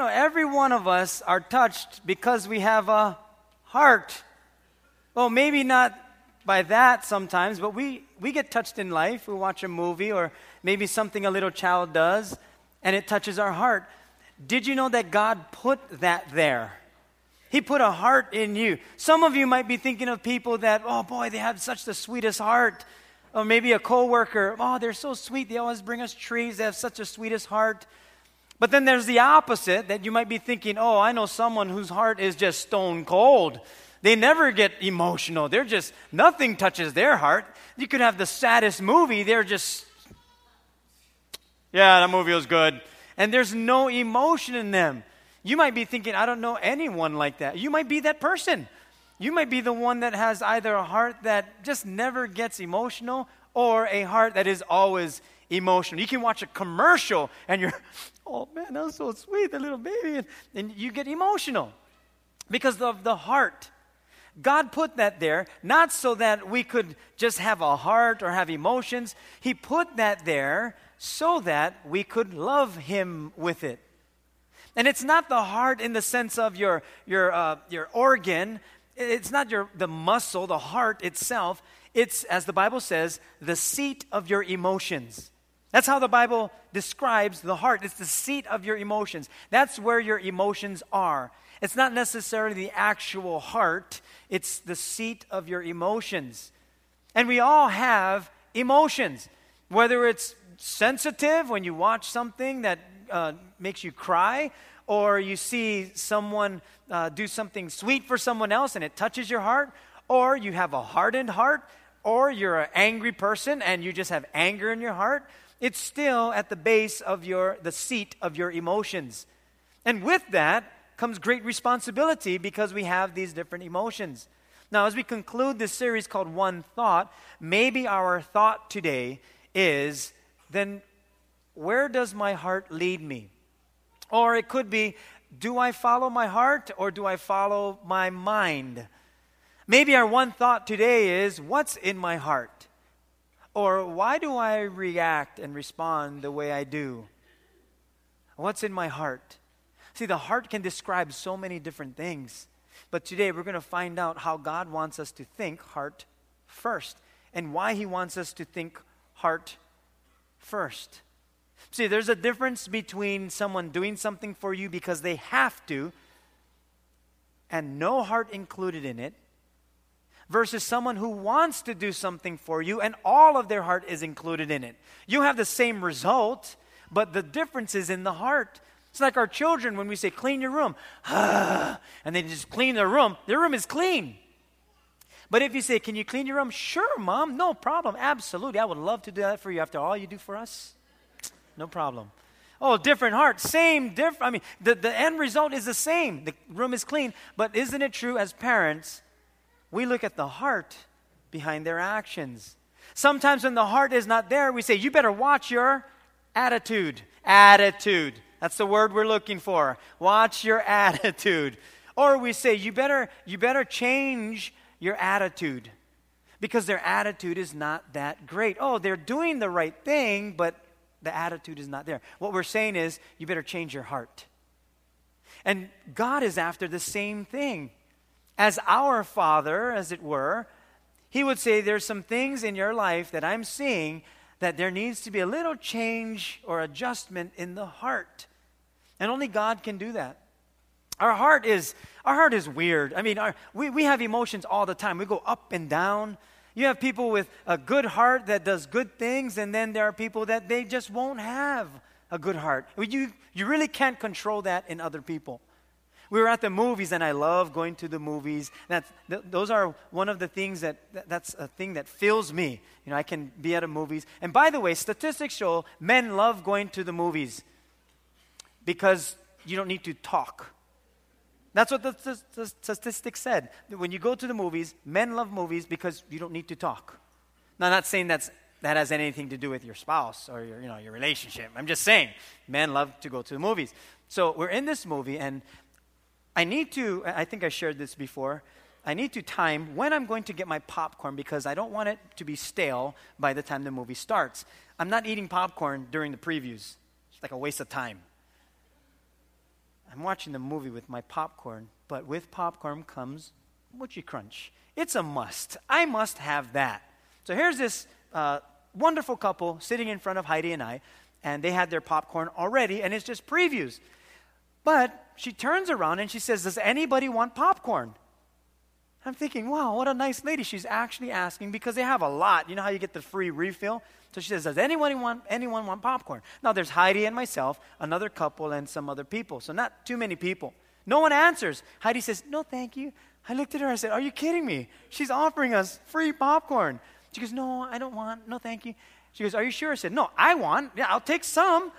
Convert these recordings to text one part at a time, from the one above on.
know, every one of us are touched because we have a heart. Well, maybe not by that sometimes, but we, we get touched in life. We watch a movie or maybe something a little child does, and it touches our heart. Did you know that God put that there? He put a heart in you. Some of you might be thinking of people that, oh boy, they have such the sweetest heart. Or maybe a coworker, oh, they're so sweet. They always bring us trees. They have such a sweetest heart. But then there's the opposite that you might be thinking, oh, I know someone whose heart is just stone cold. They never get emotional. They're just, nothing touches their heart. You could have the saddest movie. They're just, yeah, that movie was good. And there's no emotion in them. You might be thinking, I don't know anyone like that. You might be that person. You might be the one that has either a heart that just never gets emotional or a heart that is always emotional. You can watch a commercial and you're, oh man, that was so sweet, the little baby. And, and you get emotional because of the heart. God put that there not so that we could just have a heart or have emotions. He put that there so that we could love Him with it. And it's not the heart in the sense of your, your, uh, your organ, it's not your, the muscle, the heart itself. It's, as the Bible says, the seat of your emotions. That's how the Bible describes the heart. It's the seat of your emotions. That's where your emotions are. It's not necessarily the actual heart, it's the seat of your emotions. And we all have emotions, whether it's sensitive when you watch something that uh, makes you cry, or you see someone uh, do something sweet for someone else and it touches your heart, or you have a hardened heart, or you're an angry person and you just have anger in your heart. It's still at the base of your, the seat of your emotions. And with that, comes great responsibility because we have these different emotions. Now, as we conclude this series called One Thought, maybe our thought today is then where does my heart lead me? Or it could be, do I follow my heart or do I follow my mind? Maybe our one thought today is, what's in my heart? Or why do I react and respond the way I do? What's in my heart? See, the heart can describe so many different things. But today we're going to find out how God wants us to think heart first and why He wants us to think heart first. See, there's a difference between someone doing something for you because they have to and no heart included in it versus someone who wants to do something for you and all of their heart is included in it. You have the same result, but the difference is in the heart. It's like our children when we say, clean your room, and they just clean their room, their room is clean. But if you say, can you clean your room? Sure, mom, no problem, absolutely. I would love to do that for you after all you do for us. No problem. Oh, different heart, same, different. I mean, the, the end result is the same. The room is clean. But isn't it true as parents, we look at the heart behind their actions. Sometimes when the heart is not there, we say, you better watch your attitude. Attitude. That's the word we're looking for. Watch your attitude. Or we say, you better, you better change your attitude because their attitude is not that great. Oh, they're doing the right thing, but the attitude is not there. What we're saying is, you better change your heart. And God is after the same thing. As our Father, as it were, He would say, There's some things in your life that I'm seeing that there needs to be a little change or adjustment in the heart. And only God can do that. Our heart is our heart is weird. I mean, our, we, we have emotions all the time. We go up and down. You have people with a good heart that does good things, and then there are people that they just won't have a good heart. You, you really can't control that in other people. We were at the movies, and I love going to the movies. That's, th- those are one of the things that, that, that's a thing that fills me. You know, I can be at a movies. And by the way, statistics show men love going to the movies because you don't need to talk. That's what the, the statistics said. When you go to the movies, men love movies because you don't need to talk. Now, I'm not saying that's, that has anything to do with your spouse or your, you know, your relationship. I'm just saying men love to go to the movies. So we're in this movie, and I need to, I think I shared this before. I need to time when I'm going to get my popcorn because I don't want it to be stale by the time the movie starts. I'm not eating popcorn during the previews. It's like a waste of time. I'm watching the movie with my popcorn, but with popcorn comes Mochi Crunch. It's a must. I must have that. So here's this uh, wonderful couple sitting in front of Heidi and I, and they had their popcorn already, and it's just previews. But she turns around and she says, Does anybody want popcorn? I'm thinking, wow, what a nice lady. She's actually asking because they have a lot. You know how you get the free refill? So she says, Does anyone want, anyone want popcorn? Now there's Heidi and myself, another couple, and some other people. So not too many people. No one answers. Heidi says, No, thank you. I looked at her. I said, Are you kidding me? She's offering us free popcorn. She goes, No, I don't want. No, thank you. She goes, Are you sure? I said, No, I want. Yeah, I'll take some.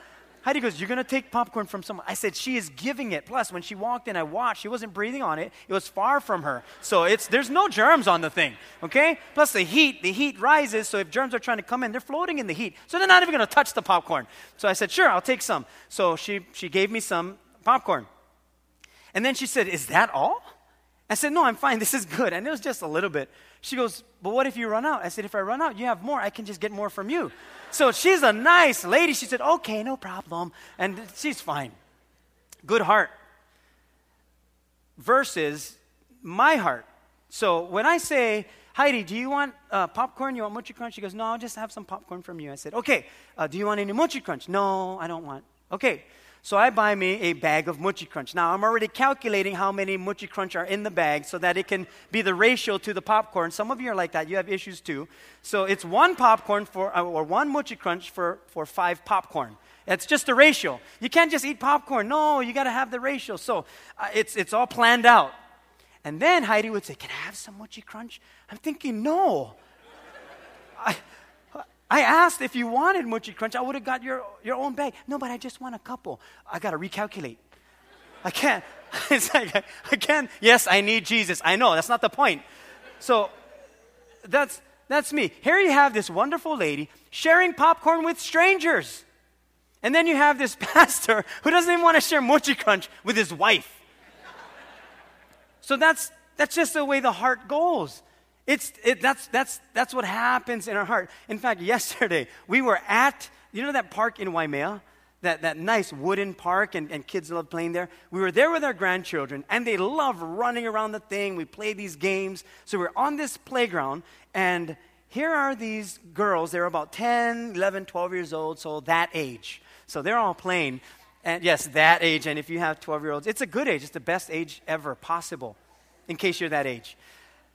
Heidi goes, You're going to take popcorn from someone. I said, She is giving it. Plus, when she walked in, I watched. She wasn't breathing on it. It was far from her. So it's, there's no germs on the thing, okay? Plus, the heat, the heat rises. So if germs are trying to come in, they're floating in the heat. So they're not even going to touch the popcorn. So I said, Sure, I'll take some. So she, she gave me some popcorn. And then she said, Is that all? I said, No, I'm fine. This is good. And it was just a little bit. She goes, But what if you run out? I said, If I run out, you have more. I can just get more from you. So she's a nice lady. She said, Okay, no problem. And she's fine. Good heart. Versus my heart. So when I say, Heidi, do you want uh, popcorn? You want mochi crunch? She goes, No, I'll just have some popcorn from you. I said, Okay, uh, do you want any mochi crunch? No, I don't want. Okay, so I buy me a bag of Mochi Crunch. Now I'm already calculating how many Mochi Crunch are in the bag so that it can be the ratio to the popcorn. Some of you are like that. You have issues too. So it's one popcorn for, uh, or one Mochi Crunch for, for five popcorn. It's just a ratio. You can't just eat popcorn. No, you got to have the ratio. So uh, it's, it's all planned out. And then Heidi would say, Can I have some Mochi Crunch? I'm thinking, No. I, I asked if you wanted Mochi Crunch, I would have got your, your own bag. No, but I just want a couple. I got to recalculate. I can't. It's like, I can't. Yes, I need Jesus. I know, that's not the point. So that's, that's me. Here you have this wonderful lady sharing popcorn with strangers. And then you have this pastor who doesn't even want to share Mochi Crunch with his wife. So that's, that's just the way the heart goes. It's, it, that's, that's, that's what happens in our heart. In fact, yesterday, we were at, you know that park in Waimea? That, that nice wooden park, and, and kids love playing there. We were there with our grandchildren, and they love running around the thing. We play these games. So we're on this playground, and here are these girls. They're about 10, 11, 12 years old, so that age. So they're all playing. And yes, that age. And if you have 12 year olds, it's a good age. It's the best age ever possible, in case you're that age.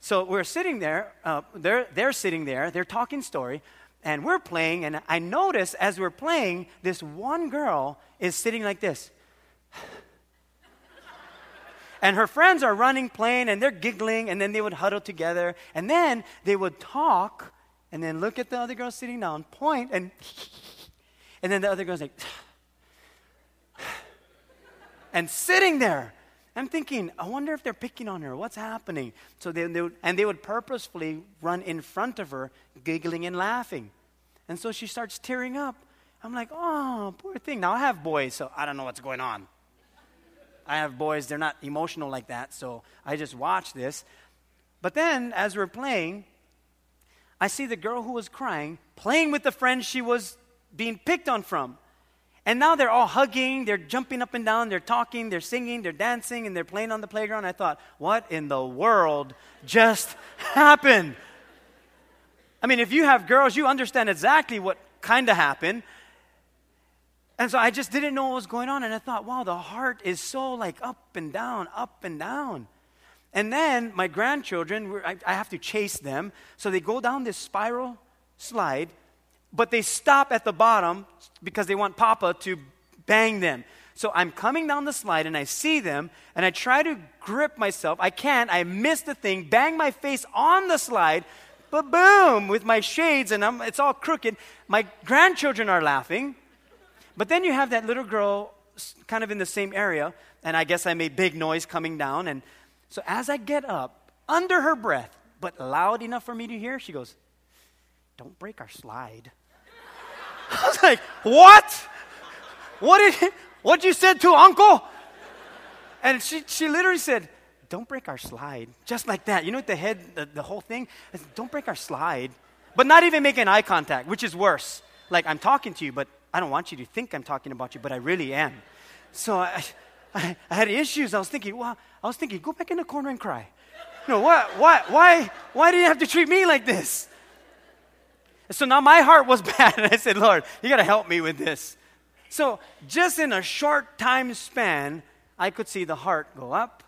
So we're sitting there, uh, they're, they're sitting there, they're talking story, and we're playing, and I notice as we're playing, this one girl is sitting like this. and her friends are running, playing, and they're giggling, and then they would huddle together, and then they would talk, and then look at the other girl sitting down, point, and and then the other girl's like, and sitting there. I'm thinking, I wonder if they're picking on her. What's happening? So they, they would, and they would purposefully run in front of her, giggling and laughing. And so she starts tearing up. I'm like, oh, poor thing. Now I have boys, so I don't know what's going on. I have boys, they're not emotional like that, so I just watch this. But then, as we're playing, I see the girl who was crying playing with the friend she was being picked on from. And now they're all hugging, they're jumping up and down, they're talking, they're singing, they're dancing, and they're playing on the playground. I thought, what in the world just happened? I mean, if you have girls, you understand exactly what kind of happened. And so I just didn't know what was going on. And I thought, wow, the heart is so like up and down, up and down. And then my grandchildren, I, have to chase them. So they go down this spiral slide but they stop at the bottom because they want Papa to bang them. So I'm coming down the slide and I see them and I try to grip myself. I can't. I miss the thing, bang my face on the slide, but boom, with my shades and I'm, it's all crooked. My grandchildren are laughing. But then you have that little girl kind of in the same area, and I guess I made big noise coming down. And so as I get up, under her breath, but loud enough for me to hear, she goes, Don't break our slide. Was like, what? What did what you said to uncle? And she, she literally said, don't break our slide. Just like that. You know, the head, the, the whole thing. Said, don't break our slide. But not even making eye contact, which is worse. Like, I'm talking to you, but I don't want you to think I'm talking about you, but I really am. So I, I, I had issues. I was thinking, well, I was thinking, go back in the corner and cry. No, what, why, why, why did you have to treat me like this? So now my heart was bad, and I said, Lord, you got to help me with this. So just in a short time span, I could see the heart go up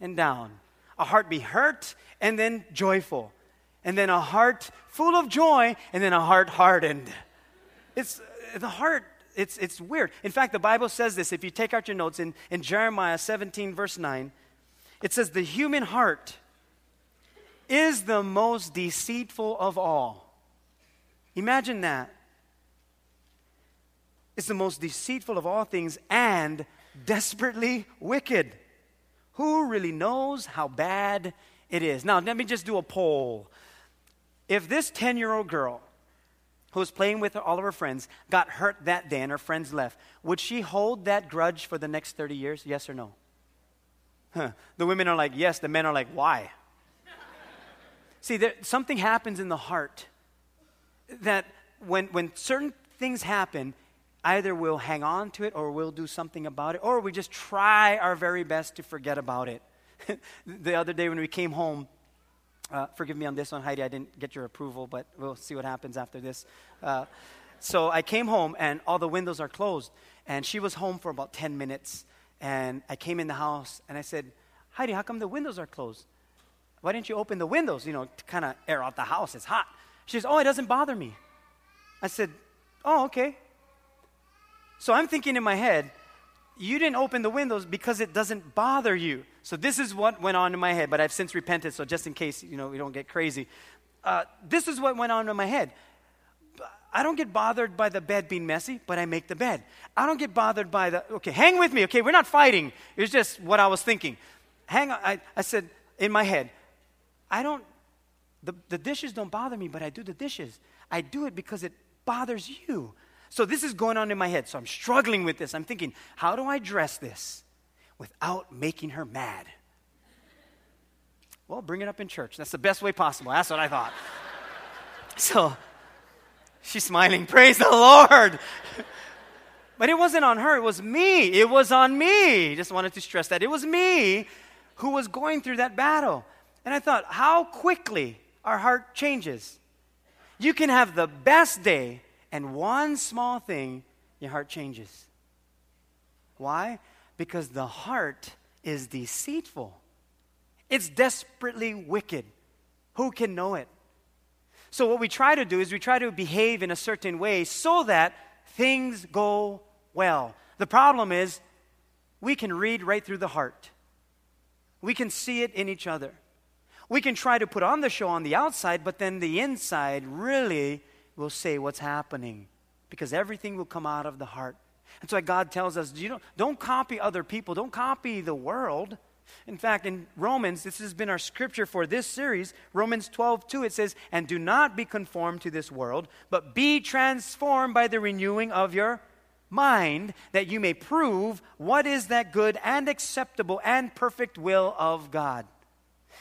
and down. A heart be hurt and then joyful. And then a heart full of joy and then a heart hardened. It's the heart, it's, it's weird. In fact, the Bible says this. If you take out your notes in, in Jeremiah 17, verse 9, it says, The human heart is the most deceitful of all. Imagine that. It's the most deceitful of all things and desperately wicked. Who really knows how bad it is? Now, let me just do a poll. If this 10 year old girl who was playing with all of her friends got hurt that day and her friends left, would she hold that grudge for the next 30 years? Yes or no? Huh. The women are like, yes. The men are like, why? See, there, something happens in the heart that when, when certain things happen, either we'll hang on to it or we'll do something about it, or we just try our very best to forget about it. the other day when we came home, uh, forgive me on this one, Heidi, I didn't get your approval, but we'll see what happens after this. Uh, so I came home and all the windows are closed, and she was home for about 10 minutes. And I came in the house and I said, Heidi, how come the windows are closed? Why didn't you open the windows, you know, to kind of air out the house? It's hot. She says, Oh, it doesn't bother me. I said, Oh, okay. So I'm thinking in my head, you didn't open the windows because it doesn't bother you. So this is what went on in my head, but I've since repented, so just in case, you know, we don't get crazy. Uh, this is what went on in my head. I don't get bothered by the bed being messy, but I make the bed. I don't get bothered by the, okay, hang with me, okay, we're not fighting. It's just what I was thinking. Hang on, I, I said in my head, I don't, the, the dishes don't bother me, but I do the dishes. I do it because it bothers you. So this is going on in my head. So I'm struggling with this. I'm thinking, how do I dress this without making her mad? Well, bring it up in church. That's the best way possible. That's what I thought. so she's smiling. Praise the Lord. but it wasn't on her, it was me. It was on me. Just wanted to stress that. It was me who was going through that battle. And I thought, how quickly our heart changes. You can have the best day and one small thing, your heart changes. Why? Because the heart is deceitful, it's desperately wicked. Who can know it? So, what we try to do is we try to behave in a certain way so that things go well. The problem is we can read right through the heart, we can see it in each other. We can try to put on the show on the outside, but then the inside really will say what's happening because everything will come out of the heart. That's why God tells us, you don't, don't copy other people, don't copy the world. In fact, in Romans, this has been our scripture for this series, Romans 12, 2, it says, And do not be conformed to this world, but be transformed by the renewing of your mind, that you may prove what is that good and acceptable and perfect will of God.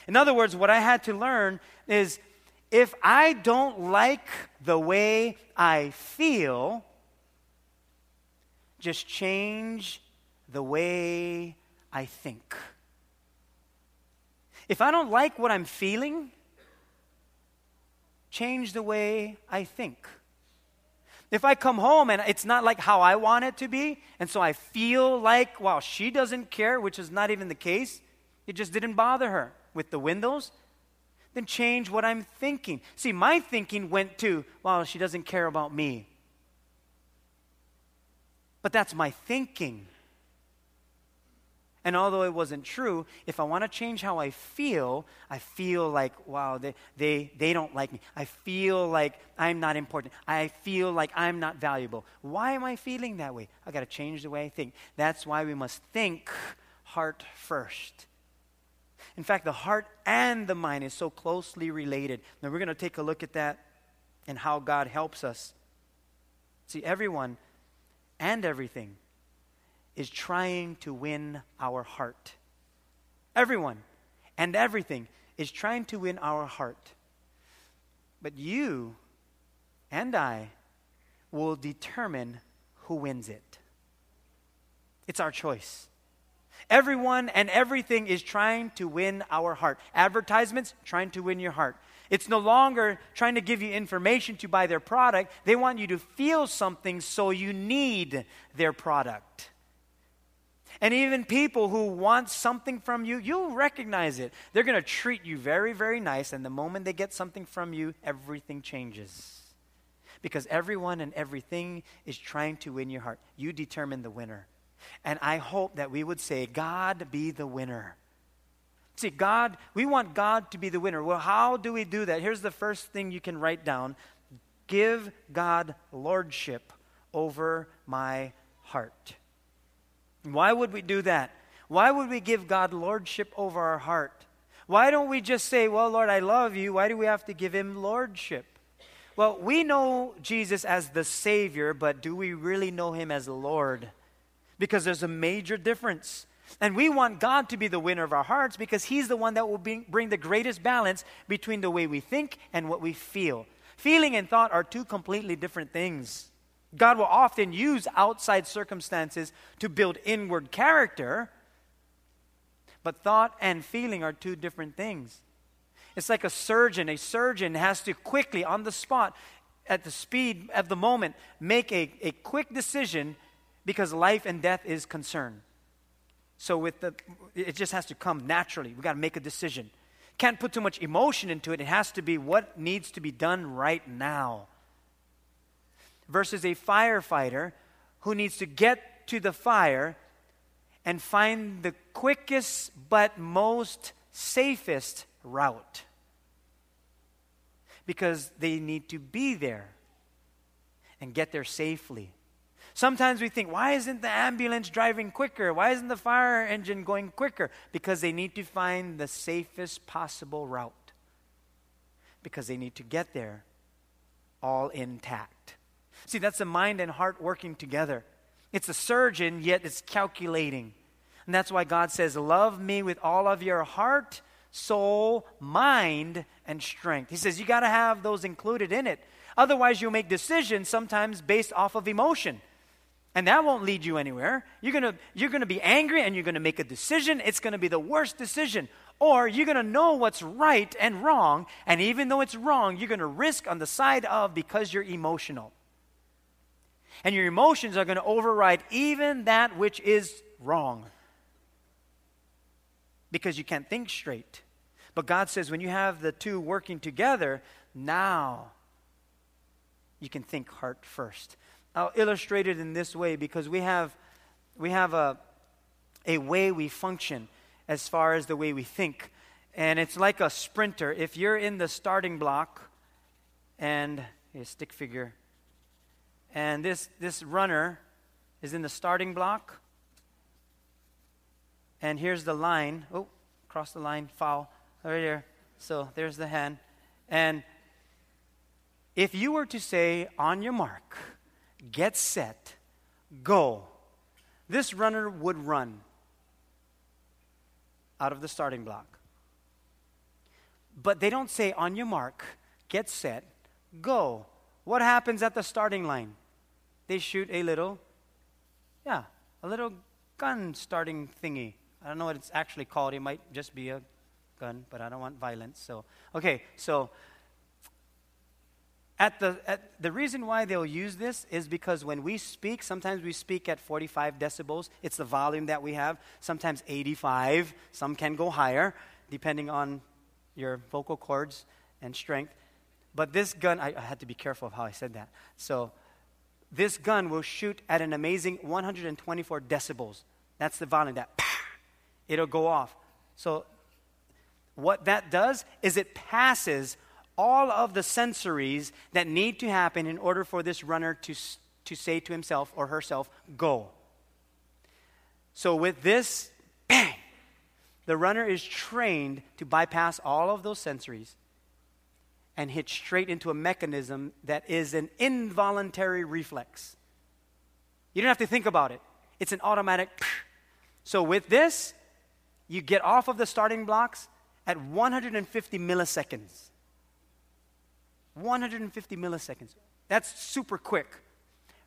In other words, what I had to learn is if I don't like the way I feel, just change the way I think. If I don't like what I'm feeling, change the way I think. If I come home and it's not like how I want it to be, and so I feel like, well, she doesn't care, which is not even the case, it just didn't bother her with the windows, then change what I'm thinking. See, my thinking went to, well, she doesn't care about me. But that's my thinking. And although it wasn't true, if I want to change how I feel, I feel like, wow, they, they, they don't like me. I feel like I'm not important. I feel like I'm not valuable. Why am I feeling that way? I got to change the way I think. That's why we must think heart first. In fact, the heart and the mind is so closely related. Now, we're going to take a look at that and how God helps us. See, everyone and everything is trying to win our heart. Everyone and everything is trying to win our heart. But you and I will determine who wins it. It's our choice. Everyone and everything is trying to win our heart. Advertisements trying to win your heart. It's no longer trying to give you information to buy their product. They want you to feel something so you need their product. And even people who want something from you, you'll recognize it. They're going to treat you very, very nice. And the moment they get something from you, everything changes. Because everyone and everything is trying to win your heart. You determine the winner. And I hope that we would say, God be the winner. See, God, we want God to be the winner. Well, how do we do that? Here's the first thing you can write down give God lordship over my heart. Why would we do that? Why would we give God lordship over our heart? Why don't we just say, Well, Lord, I love you? Why do we have to give him lordship? Well, we know Jesus as the Savior, but do we really know him as Lord? Because there's a major difference. And we want God to be the winner of our hearts because He's the one that will bring, bring the greatest balance between the way we think and what we feel. Feeling and thought are two completely different things. God will often use outside circumstances to build inward character, but thought and feeling are two different things. It's like a surgeon. A surgeon has to quickly, on the spot, at the speed of the moment, make a, a quick decision because life and death is concern. So with the it just has to come naturally. We got to make a decision. Can't put too much emotion into it. It has to be what needs to be done right now. Versus a firefighter who needs to get to the fire and find the quickest but most safest route. Because they need to be there and get there safely. Sometimes we think, why isn't the ambulance driving quicker? Why isn't the fire engine going quicker? Because they need to find the safest possible route. Because they need to get there all intact. See, that's the mind and heart working together. It's a surgeon, yet it's calculating. And that's why God says, Love me with all of your heart, soul, mind, and strength. He says, You got to have those included in it. Otherwise, you'll make decisions sometimes based off of emotion. And that won't lead you anywhere. You're going to you're going to be angry and you're going to make a decision. It's going to be the worst decision. Or you're going to know what's right and wrong. And even though it's wrong, you're going to risk on the side of because you're emotional. And your emotions are going to override even that which is wrong. Because you can't think straight. But God says when you have the two working together, now you can think heart first. I'll illustrate it in this way because we have, we have a, a way we function as far as the way we think. And it's like a sprinter. If you're in the starting block and a stick figure, and this, this runner is in the starting block, and here's the line. Oh, cross the line, foul. Right there. So there's the hand. And if you were to say, on your mark, get set, go, this runner would run out of the starting block. But they don't say, on your mark, get set, go. What happens at the starting line? They shoot a little, yeah, a little gun starting thingy. I don't know what it's actually called. It might just be a gun, but I don't want violence. So, okay, so at the, at, the reason why they'll use this is because when we speak, sometimes we speak at 45 decibels. It's the volume that we have. Sometimes 85. Some can go higher, depending on your vocal cords and strength. But this gun, I, I had to be careful of how I said that. So, this gun will shoot at an amazing 124 decibels. That's the volume that it'll go off. So, what that does is it passes all of the sensories that need to happen in order for this runner to, to say to himself or herself, go. So, with this, bang, the runner is trained to bypass all of those sensories and hit straight into a mechanism that is an involuntary reflex. You don't have to think about it, it's an automatic. So, with this, you get off of the starting blocks at 150 milliseconds. 150 milliseconds. That's super quick.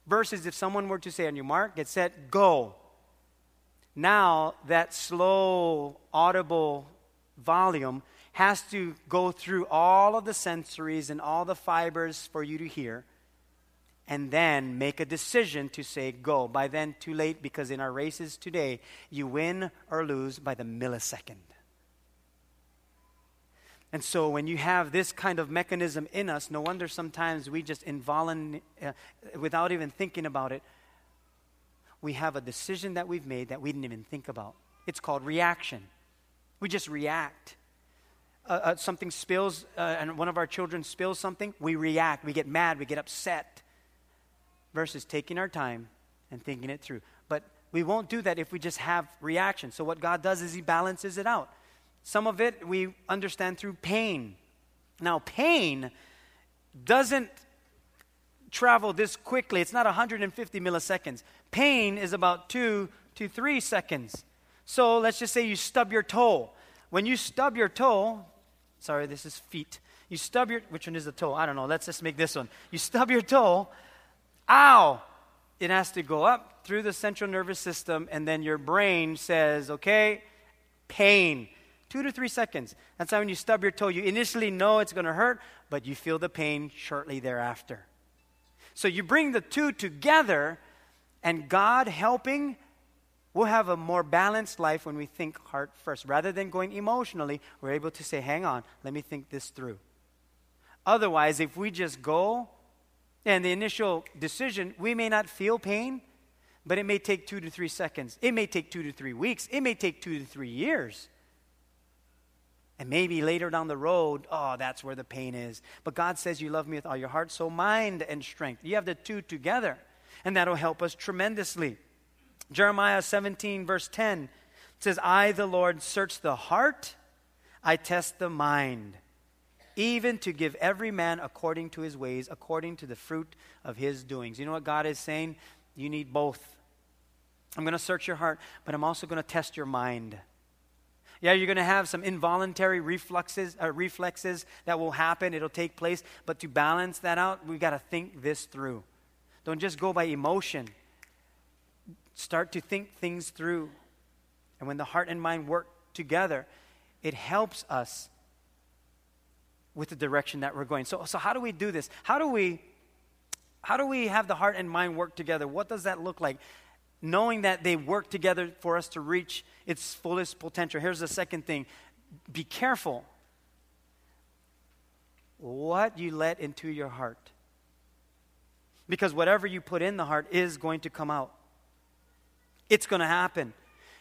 Versus if someone were to say, on your mark, get set, go. now that slow, audible volume has to go through all of the sensories and all the fibers for you to hear and then make a decision to say go. By then, too late because in our races today, you win or lose by the millisecond. And so, when you have this kind of mechanism in us, no wonder sometimes we just involuntary, uh, without even thinking about it, we have a decision that we've made that we didn't even think about. It's called reaction. We just react. Uh, uh, something spills, uh, and one of our children spills something, we react. We get mad, we get upset. Versus taking our time and thinking it through. But we won't do that if we just have reaction. So, what God does is He balances it out. Some of it we understand through pain. Now, pain doesn't travel this quickly. It's not 150 milliseconds. Pain is about two to three seconds. So let's just say you stub your toe. When you stub your toe, sorry, this is feet. You stub your, which one is the toe? I don't know. Let's just make this one. You stub your toe, ow! It has to go up through the central nervous system, and then your brain says, okay, pain two to three seconds. That's how when you stub your toe, you initially know it's going to hurt, but you feel the pain shortly thereafter. So you bring the two together, and God helping, we'll have a more balanced life when we think heart first. Rather than going emotionally, we're able to say, hang on, let me think this through. Otherwise, if we just go and the initial decision, we may not feel pain, but it may take two to three seconds. It may take two to three weeks. It may take two to three years. And maybe later down the road, oh, that's where the pain is. But God says, You love me with all your heart, soul, mind, and strength. You have the two together, and that'll help us tremendously. Jeremiah 17, verse 10 says, I, the Lord, search the heart, I test the mind, even to give every man according to his ways, according to the fruit of his doings. You know what God is saying? You need both. I'm going to search your heart, but I'm also going to test your mind. Yeah, you're going to have some involuntary reflexes, uh, reflexes that will happen. It'll take place. But to balance that out, we've got to think this through. Don't just go by emotion. Start to think things through. And when the heart and mind work together, it helps us with the direction that we're going. So, so how do we do this? How do we how do we have the heart and mind work together? What does that look like? Knowing that they work together for us to reach its fullest potential. Here's the second thing be careful what you let into your heart. Because whatever you put in the heart is going to come out. It's going to happen.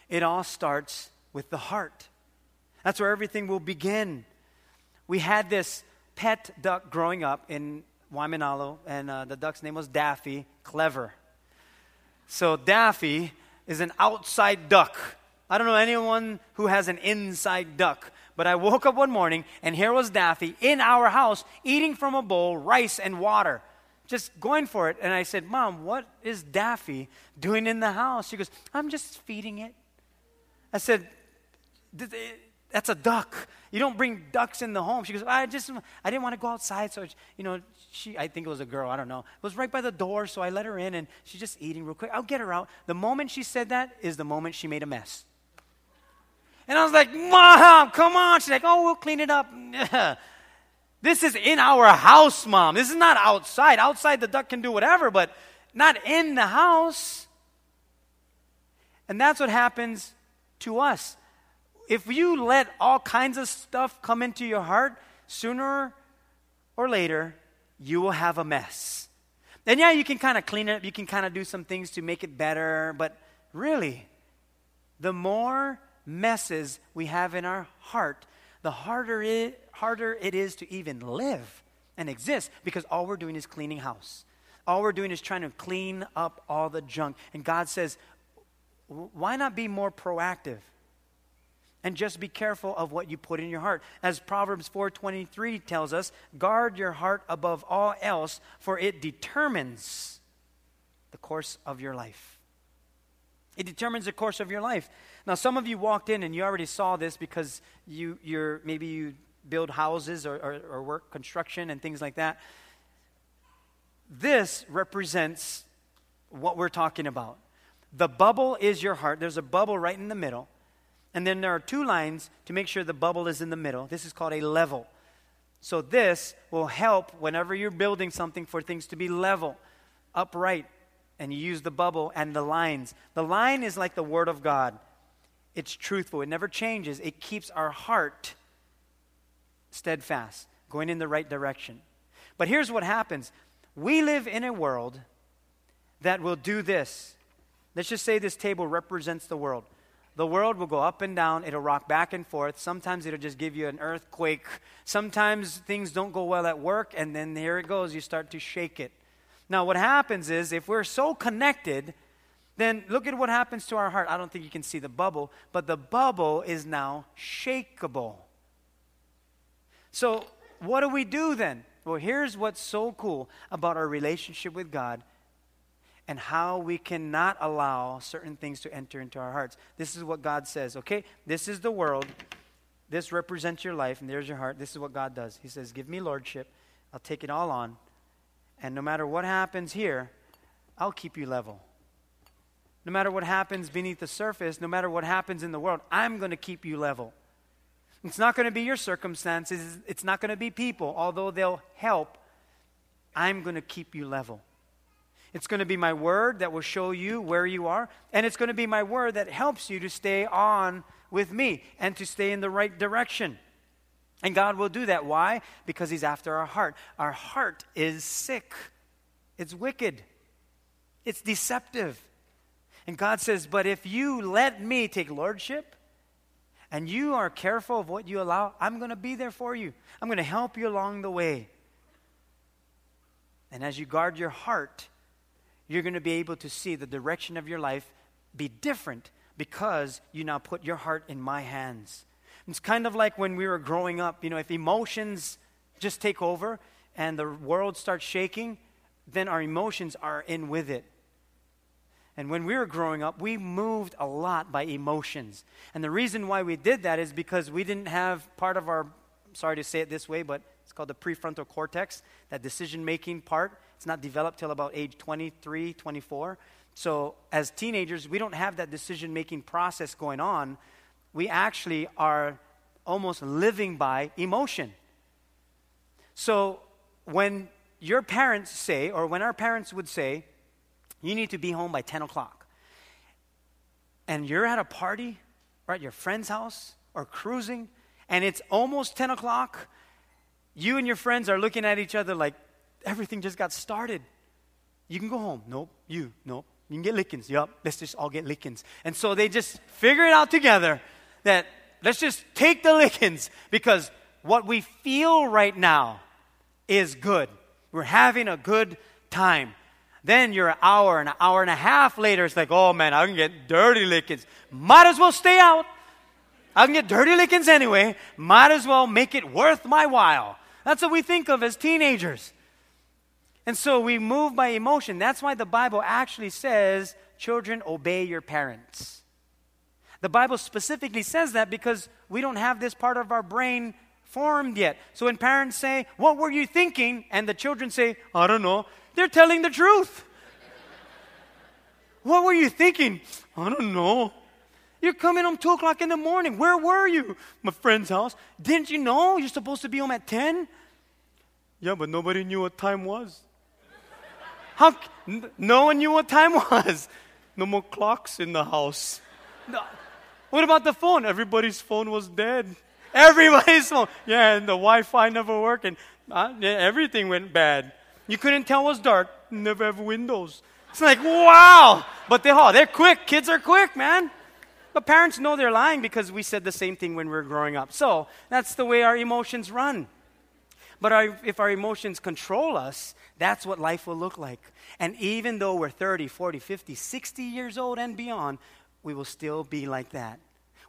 It all starts with the heart. That's where everything will begin. We had this pet duck growing up in Waimanalo, and uh, the duck's name was Daffy. Clever. So Daffy is an outside duck. I don't know anyone who has an inside duck. But I woke up one morning and here was Daffy in our house eating from a bowl rice and water. Just going for it. And I said, Mom, what is Daffy doing in the house? She goes, I'm just feeding it. I said, That's a duck. You don't bring ducks in the home. She goes, I just, I didn't want to go outside. So, you know, she, I think it was a girl, I don't know, it was right by the door, so I let her in and she's just eating real quick. I'll get her out. The moment she said that is the moment she made a mess. And I was like, Mom, come on. She's like, oh, we'll clean it up. this is in our house, Mom. This is not outside. Outside, the duck can do whatever, but not in the house. And that's what happens to us. If you let all kinds of stuff come into your heart, sooner or later, you will have a mess. And yeah, you can kind of clean it up, you can kind of do some things to make it better, but really, the more messes we have in our heart, the harder it, harder it is to even live and exist because all we're doing is cleaning house. All we're doing is trying to clean up all the junk. And God says, why not be more proactive? And just be careful of what you put in your heart. As Proverbs 4:23 tells us, guard your heart above all else for it determines the course of your life. It determines the course of your life. Now some of you walked in and you already saw this because you you're maybe you build houses or, or, or work construction and things like that. This represents what we're talking about. The bubble is your heart. There's a bubble right in the middle. And then there are two lines to make sure the bubble is in the middle. This is called a level. So this will help whenever you're building something for things to be level, upright, and you use the bubble and the lines. The line is like the Word of God. It's truthful, it never changes. It keeps our heart steadfast, going in the right direction. But here's what happens we live in a world that will do this. Let's just say this table represents the world. The world will go up and down, it'll rock back and forth. Sometimes it'll just give you an earthquake. Sometimes things don't go well at work, and then here it goes, you start to shake it. Now, what happens is if we're so connected, then look at what happens to our heart. I don't think you can see the bubble, but the bubble is now shakable. So, what do we do then? Well, here's what's so cool about our relationship with God and how we cannot allow certain things to enter into our hearts. This is what God says, okay? This is the world. This represents your life, and there's your heart. This is what God does. He says, Give me lordship. I'll take it all on. And no matter what happens here, I'll keep you level. No matter what happens beneath the surface, no matter what happens in the world, I'm going to keep you level. It's not going to be your circumstances, it's not going to be people, although they'll help. I'm going to keep you level. It's going to be my word that will show you where you are, and it's going to be my word that helps you to stay on with me and to stay in the right direction. And God will do that. Why? Because He's after our heart. Our heart is sick, it's wicked, it's deceptive. And God says, But if you let me take lordship, and you are careful of what you allow, I'm going to be there for you. I'm going to help you along the way. And as you guard your heart, you're going to be able to see the direction of your life be different because you now put your heart in my hands. It's kind of like when we were growing up, you know, if emotions just take over and the world starts shaking, then our emotions are in with it. And when we were growing up, we moved a lot by emotions. And the reason why we did that is because we didn't have part of our, sorry to say it this way, but it's called the prefrontal cortex, that decision making part. It's not developed till about age 23, 24. So as teenagers, we don't have that decision making process going on. We actually are almost living by emotion. So when your parents say, or when our parents would say, you need to be home by 10 o'clock. And you're at a party or at your friend's house or cruising, and it's almost 10 o'clock. You and your friends are looking at each other like everything just got started. You can go home. Nope. You. Nope. You can get lickings. Yup. Let's just all get lickings. And so they just figure it out together that let's just take the lickings because what we feel right now is good. We're having a good time. Then you're an hour and an hour and a half later, it's like, oh man, I can get dirty lickings. Might as well stay out. I can get dirty lickings anyway. Might as well make it worth my while. That's what we think of as teenagers. And so we move by emotion. That's why the Bible actually says, children, obey your parents. The Bible specifically says that because we don't have this part of our brain formed yet. So when parents say, What were you thinking? and the children say, I don't know, they're telling the truth. what were you thinking? I don't know. You're coming home 2 o'clock in the morning. Where were you? My friend's house. Didn't you know you're supposed to be home at 10? Yeah, but nobody knew what time was. How? No one knew what time was. No more clocks in the house. No. What about the phone? Everybody's phone was dead. Everybody's phone. Yeah, and the Wi Fi never worked, and uh, yeah, everything went bad. You couldn't tell it was dark. Never have windows. It's like, wow. But they, oh, they're quick. Kids are quick, man. But parents know they're lying because we said the same thing when we were growing up. So that's the way our emotions run. But our, if our emotions control us, that's what life will look like. And even though we're 30, 40, 50, 60 years old and beyond, we will still be like that.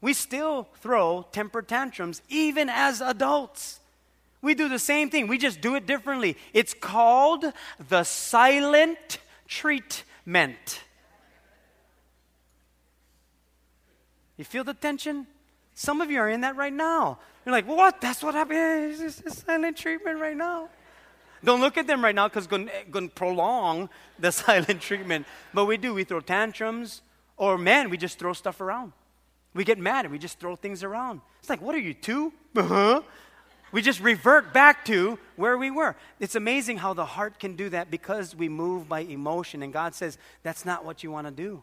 We still throw temper tantrums even as adults. We do the same thing, we just do it differently. It's called the silent treatment. You feel the tension? Some of you are in that right now. You're like, what? That's what happened. It's a silent treatment right now. Don't look at them right now because it's going to prolong the silent treatment. But we do. We throw tantrums. Or man, we just throw stuff around. We get mad and we just throw things around. It's like, what are you, two? Uh-huh. We just revert back to where we were. It's amazing how the heart can do that because we move by emotion. And God says, that's not what you want to do.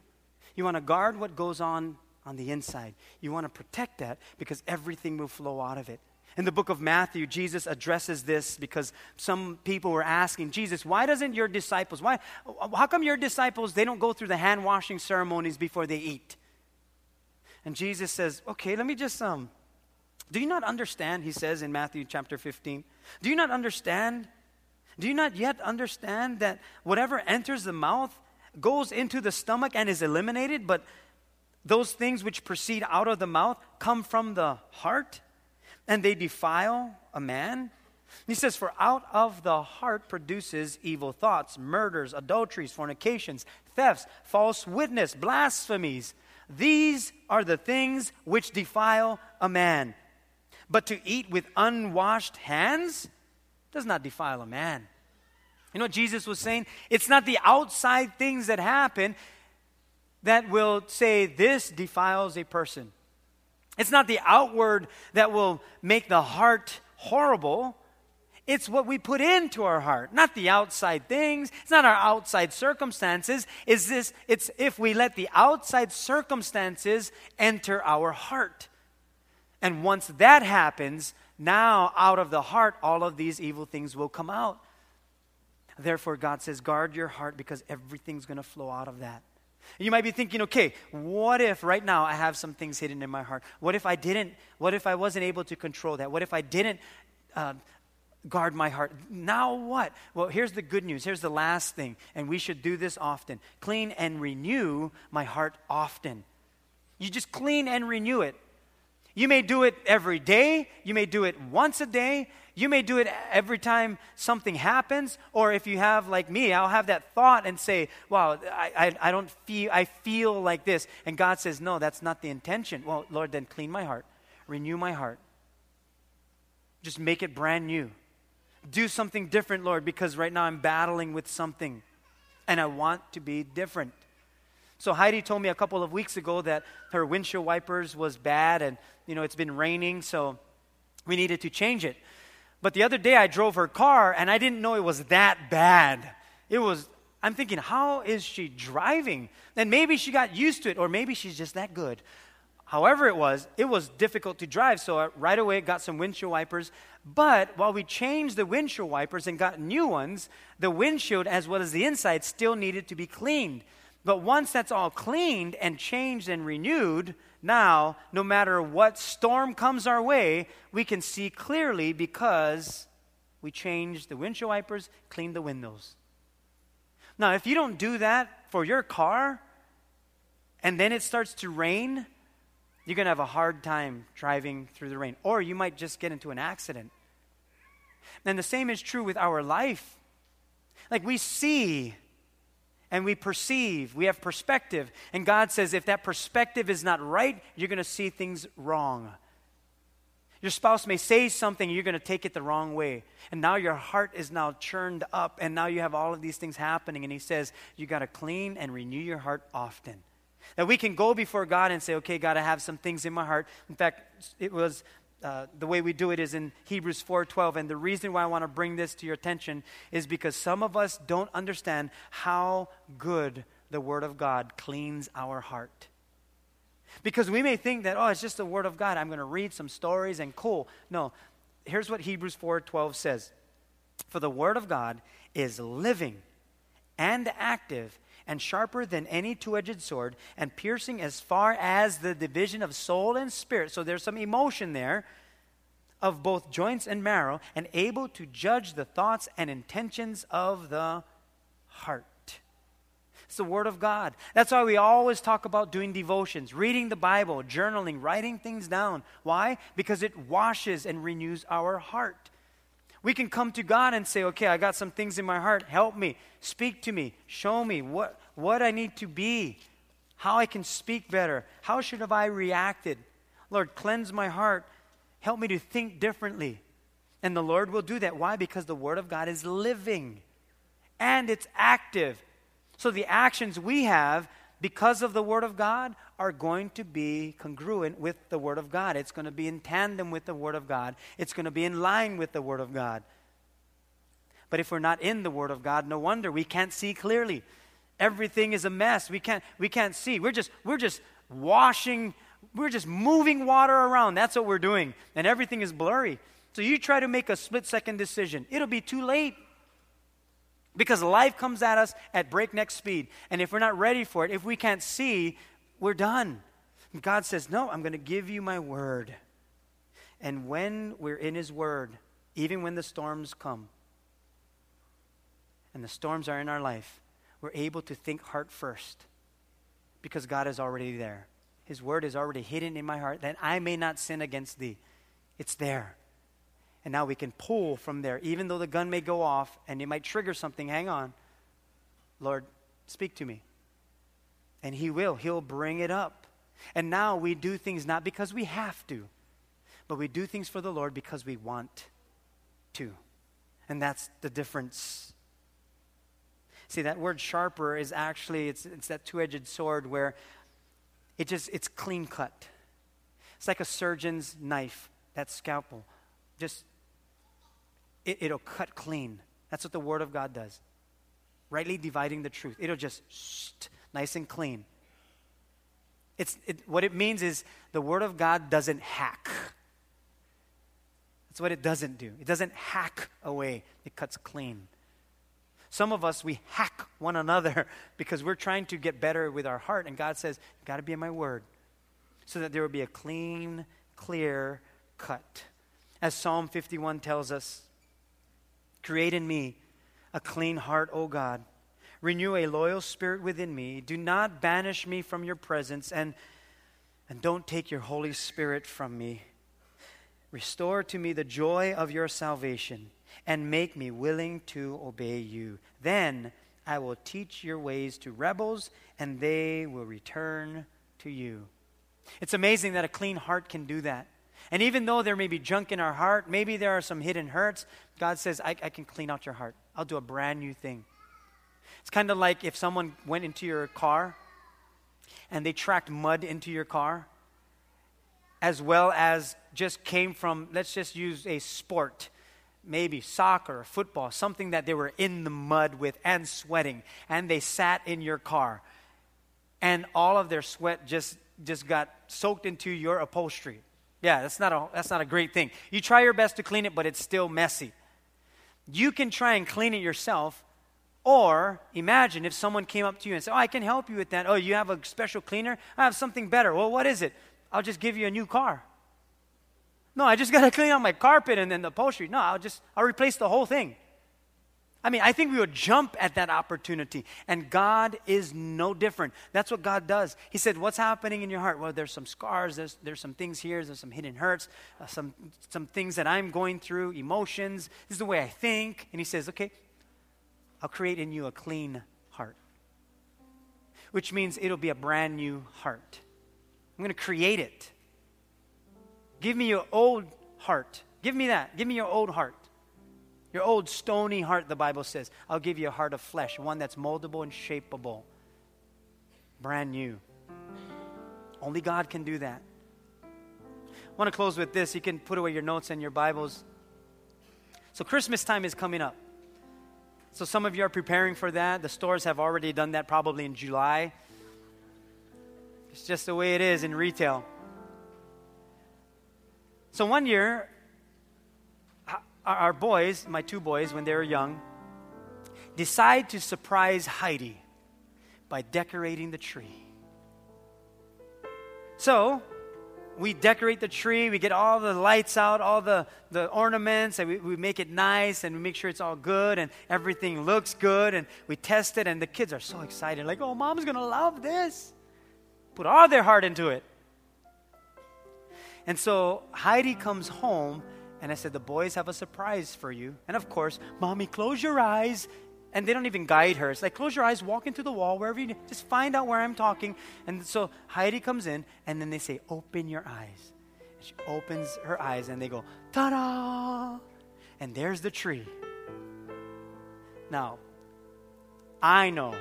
You want to guard what goes on on the inside. You want to protect that because everything will flow out of it. In the book of Matthew, Jesus addresses this because some people were asking, Jesus, why doesn't your disciples, why, how come your disciples, they don't go through the hand washing ceremonies before they eat? And Jesus says, okay, let me just, um, do you not understand, he says in Matthew chapter 15, do you not understand? Do you not yet understand that whatever enters the mouth goes into the stomach and is eliminated, but those things which proceed out of the mouth come from the heart? and they defile a man? He says, For out of the heart produces evil thoughts, murders, adulteries, fornications, thefts, false witness, blasphemies. These are the things which defile a man. But to eat with unwashed hands does not defile a man. You know what Jesus was saying? It's not the outside things that happen that will say this defiles a person. It's not the outward that will make the heart horrible. It's what we put into our heart, not the outside things. It's not our outside circumstances. Is this it's if we let the outside circumstances enter our heart. And once that happens, now out of the heart all of these evil things will come out. Therefore God says guard your heart because everything's going to flow out of that. You might be thinking, okay, what if right now I have some things hidden in my heart? What if I didn't? What if I wasn't able to control that? What if I didn't uh, guard my heart? Now what? Well, here's the good news. Here's the last thing, and we should do this often clean and renew my heart often. You just clean and renew it. You may do it every day, you may do it once a day, you may do it every time something happens, or if you have, like me, I'll have that thought and say, Wow, I, I, I, don't feel, I feel like this. And God says, No, that's not the intention. Well, Lord, then clean my heart, renew my heart. Just make it brand new. Do something different, Lord, because right now I'm battling with something and I want to be different. So Heidi told me a couple of weeks ago that her windshield wipers was bad and, you know, it's been raining, so we needed to change it. But the other day I drove her car and I didn't know it was that bad. It was, I'm thinking, how is she driving? And maybe she got used to it, or maybe she's just that good. However, it was, it was difficult to drive, so I, right away got some windshield wipers. But while we changed the windshield wipers and got new ones, the windshield as well as the inside still needed to be cleaned. But once that's all cleaned and changed and renewed, now, no matter what storm comes our way, we can see clearly because we changed the windshield wipers, cleaned the windows. Now, if you don't do that for your car and then it starts to rain, you're going to have a hard time driving through the rain. Or you might just get into an accident. And the same is true with our life. Like we see and we perceive, we have perspective. And God says if that perspective is not right, you're going to see things wrong. Your spouse may say something, you're going to take it the wrong way. And now your heart is now churned up, and now you have all of these things happening. And He says, You got to clean and renew your heart often. That we can go before God and say, Okay, God, I have some things in my heart. In fact, it was uh, the way we do it is in Hebrews 4:12 and the reason why I want to bring this to your attention is because some of us don't understand how good the word of God cleans our heart. Because we may think that oh it's just the word of God I'm going to read some stories and cool. No. Here's what Hebrews 4:12 says. For the word of God is living and active and sharper than any two edged sword, and piercing as far as the division of soul and spirit. So there's some emotion there of both joints and marrow, and able to judge the thoughts and intentions of the heart. It's the Word of God. That's why we always talk about doing devotions, reading the Bible, journaling, writing things down. Why? Because it washes and renews our heart. We can come to God and say, okay, I got some things in my heart. Help me. Speak to me. Show me what, what I need to be, how I can speak better. How should have I reacted? Lord, cleanse my heart. Help me to think differently. And the Lord will do that. Why? Because the Word of God is living and it's active. So the actions we have because of the Word of God, are going to be congruent with the Word of God. It's going to be in tandem with the Word of God, it's going to be in line with the Word of God. But if we're not in the Word of God, no wonder we can't see clearly. Everything is a mess. We can't, we can't see. We're just, we're just washing, we're just moving water around. That's what we're doing. And everything is blurry. So you try to make a split second decision, it'll be too late. Because life comes at us at breakneck speed. And if we're not ready for it, if we can't see, we're done. God says, No, I'm going to give you my word. And when we're in His word, even when the storms come, and the storms are in our life, we're able to think heart first because God is already there. His word is already hidden in my heart that I may not sin against thee. It's there. And now we can pull from there. Even though the gun may go off and it might trigger something, hang on. Lord, speak to me. And He will. He'll bring it up. And now we do things not because we have to, but we do things for the Lord because we want to. And that's the difference. See, that word sharper is actually, it's, it's that two-edged sword where it just, it's clean cut. It's like a surgeon's knife, that scalpel. Just, it, it'll cut clean. That's what the Word of God does. Rightly dividing the truth. It'll just, shh, nice and clean. It's, it, what it means is the Word of God doesn't hack. That's what it doesn't do. It doesn't hack away, it cuts clean. Some of us, we hack one another because we're trying to get better with our heart. And God says, You've got to be in my word so that there will be a clean, clear cut. As Psalm 51 tells us, create in me a clean heart, O God. Renew a loyal spirit within me. Do not banish me from your presence, and, and don't take your Holy Spirit from me. Restore to me the joy of your salvation and make me willing to obey you. Then I will teach your ways to rebels, and they will return to you. It's amazing that a clean heart can do that. And even though there may be junk in our heart, maybe there are some hidden hurts, God says, I, I can clean out your heart. I'll do a brand new thing. It's kind of like if someone went into your car and they tracked mud into your car, as well as just came from, let's just use a sport maybe soccer football, something that they were in the mud with and sweating, and they sat in your car, and all of their sweat just just got soaked into your upholstery. Yeah, that's not a that's not a great thing. You try your best to clean it, but it's still messy. You can try and clean it yourself, or imagine if someone came up to you and said, "Oh, I can help you with that. Oh, you have a special cleaner? I have something better. Well, what is it? I'll just give you a new car." No, I just got to clean out my carpet and then the upholstery. No, I'll just, I'll replace the whole thing. I mean, I think we would jump at that opportunity. And God is no different. That's what God does. He said, What's happening in your heart? Well, there's some scars, there's, there's some things here, there's some hidden hurts, uh, some, some things that I'm going through, emotions. This is the way I think. And He says, Okay, I'll create in you a clean heart, which means it'll be a brand new heart. I'm going to create it. Give me your old heart. Give me that. Give me your old heart. Your old stony heart, the Bible says. I'll give you a heart of flesh, one that's moldable and shapeable. Brand new. Only God can do that. I want to close with this. You can put away your notes and your Bibles. So, Christmas time is coming up. So, some of you are preparing for that. The stores have already done that probably in July. It's just the way it is in retail. So one year, our boys, my two boys, when they were young, decide to surprise Heidi by decorating the tree. So we decorate the tree, we get all the lights out, all the, the ornaments, and we, we make it nice and we make sure it's all good and everything looks good and we test it, and the kids are so excited, like, oh, mom's gonna love this. Put all their heart into it. And so Heidi comes home, and I said, The boys have a surprise for you. And of course, Mommy, close your eyes. And they don't even guide her. It's like, close your eyes, walk into the wall, wherever you. Just find out where I'm talking. And so Heidi comes in, and then they say, Open your eyes. And she opens her eyes, and they go, Ta da! And there's the tree. Now, I know,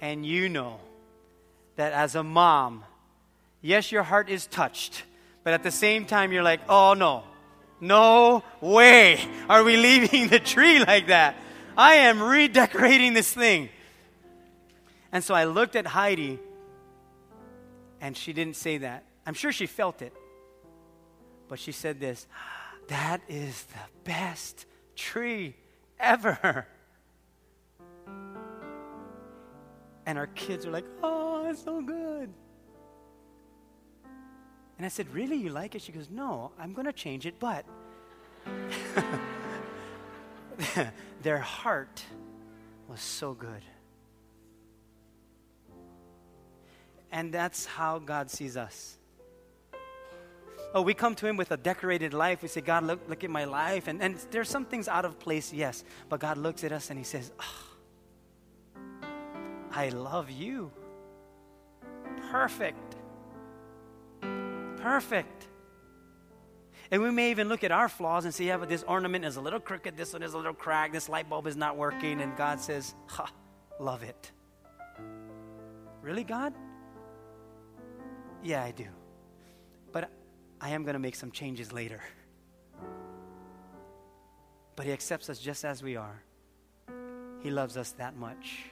and you know, that as a mom, yes, your heart is touched, but at the same time, you're like, oh no, no way are we leaving the tree like that. I am redecorating this thing. And so I looked at Heidi, and she didn't say that. I'm sure she felt it. But she said this that is the best tree ever. And our kids are like, oh, it's so good. And I said, Really? You like it? She goes, No, I'm going to change it, but their heart was so good. And that's how God sees us. Oh, we come to Him with a decorated life. We say, God, look, look at my life. And, and there's some things out of place, yes. But God looks at us and He says, oh, I love you. Perfect. Perfect. And we may even look at our flaws and say, yeah, but this ornament is a little crooked, this one is a little cracked, this light bulb is not working. And God says, ha, love it. Really, God? Yeah, I do. But I am going to make some changes later. But He accepts us just as we are. He loves us that much.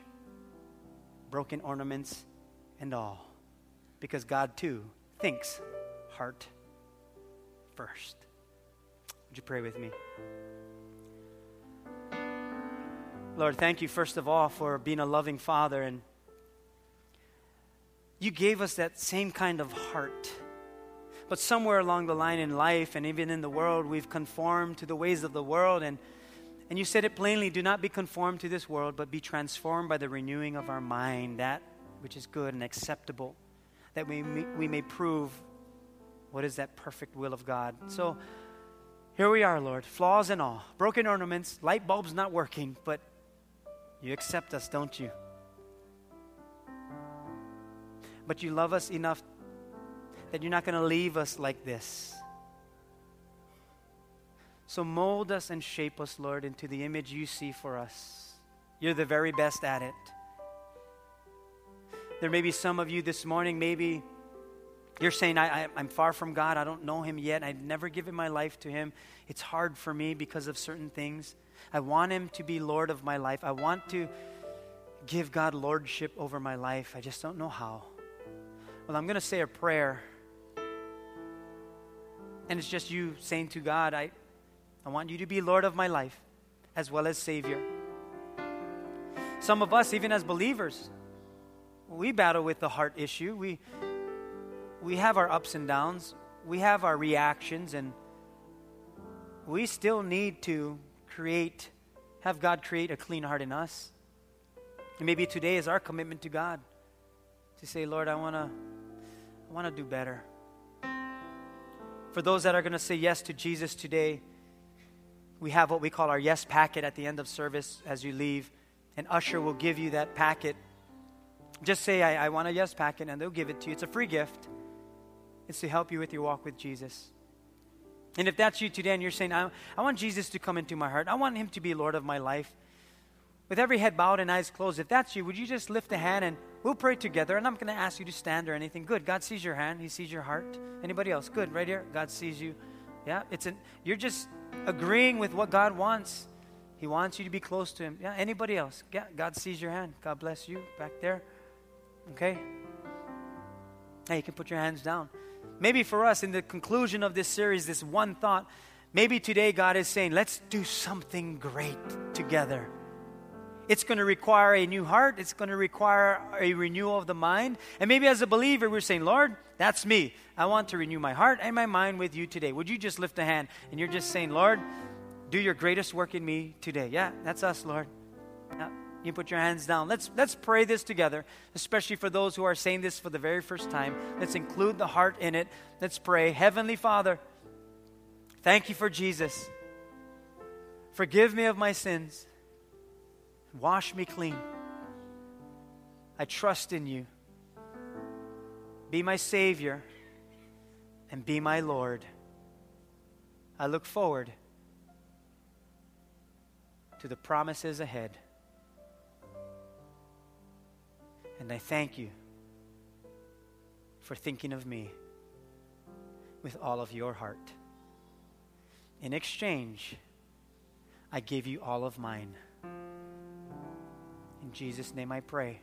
Broken ornaments and all. Because God, too, thinks heart first. Would you pray with me? Lord, thank you, first of all, for being a loving Father and you gave us that same kind of heart. But somewhere along the line in life and even in the world, we've conformed to the ways of the world. And, and you said it plainly do not be conformed to this world, but be transformed by the renewing of our mind, that which is good and acceptable, that we, we may prove what is that perfect will of God. So here we are, Lord, flaws and all, broken ornaments, light bulbs not working, but you accept us, don't you? But you love us enough that you're not going to leave us like this. So mold us and shape us, Lord, into the image you see for us. You're the very best at it. There may be some of you this morning, maybe you're saying, I, am far from God. I don't know Him yet. I've never given my life to Him. It's hard for me because of certain things. I want Him to be Lord of my life. I want to give God lordship over my life. I just don't know how. Well, I'm going to say a prayer. And it's just you saying to God, I, I want you to be Lord of my life as well as Savior. Some of us, even as believers, we battle with the heart issue. We, we have our ups and downs, we have our reactions, and we still need to create, have God create a clean heart in us. And maybe today is our commitment to God to say, Lord, I want to I want to do better. For those that are going to say yes to Jesus today, we have what we call our yes packet at the end of service as you leave. An usher will give you that packet. Just say, I, I want a yes packet, and they'll give it to you. It's a free gift, it's to help you with your walk with Jesus. And if that's you today and you're saying, I, I want Jesus to come into my heart, I want him to be Lord of my life, with every head bowed and eyes closed, if that's you, would you just lift a hand and we'll pray together? And I'm going to ask you to stand or anything. Good. God sees your hand. He sees your heart. Anybody else? Good. Right here. God sees you. Yeah. It's an. You're just agreeing with what God wants. He wants you to be close to Him. Yeah. Anybody else? Yeah. God sees your hand. God bless you back there. Okay. Hey, you can put your hands down. Maybe for us, in the conclusion of this series, this one thought, maybe today God is saying, let's do something great together. It's going to require a new heart. It's going to require a renewal of the mind. And maybe as a believer, we're saying, Lord, that's me. I want to renew my heart and my mind with you today. Would you just lift a hand and you're just saying, Lord, do your greatest work in me today? Yeah, that's us, Lord. Now, you put your hands down. Let's, let's pray this together, especially for those who are saying this for the very first time. Let's include the heart in it. Let's pray. Heavenly Father, thank you for Jesus. Forgive me of my sins. Wash me clean. I trust in you. Be my Savior and be my Lord. I look forward to the promises ahead. And I thank you for thinking of me with all of your heart. In exchange, I give you all of mine. In Jesus' name I pray.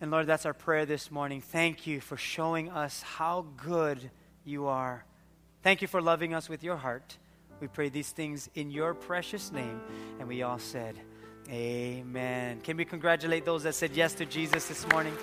And Lord, that's our prayer this morning. Thank you for showing us how good you are. Thank you for loving us with your heart. We pray these things in your precious name. And we all said, Amen. Can we congratulate those that said yes to Jesus this morning?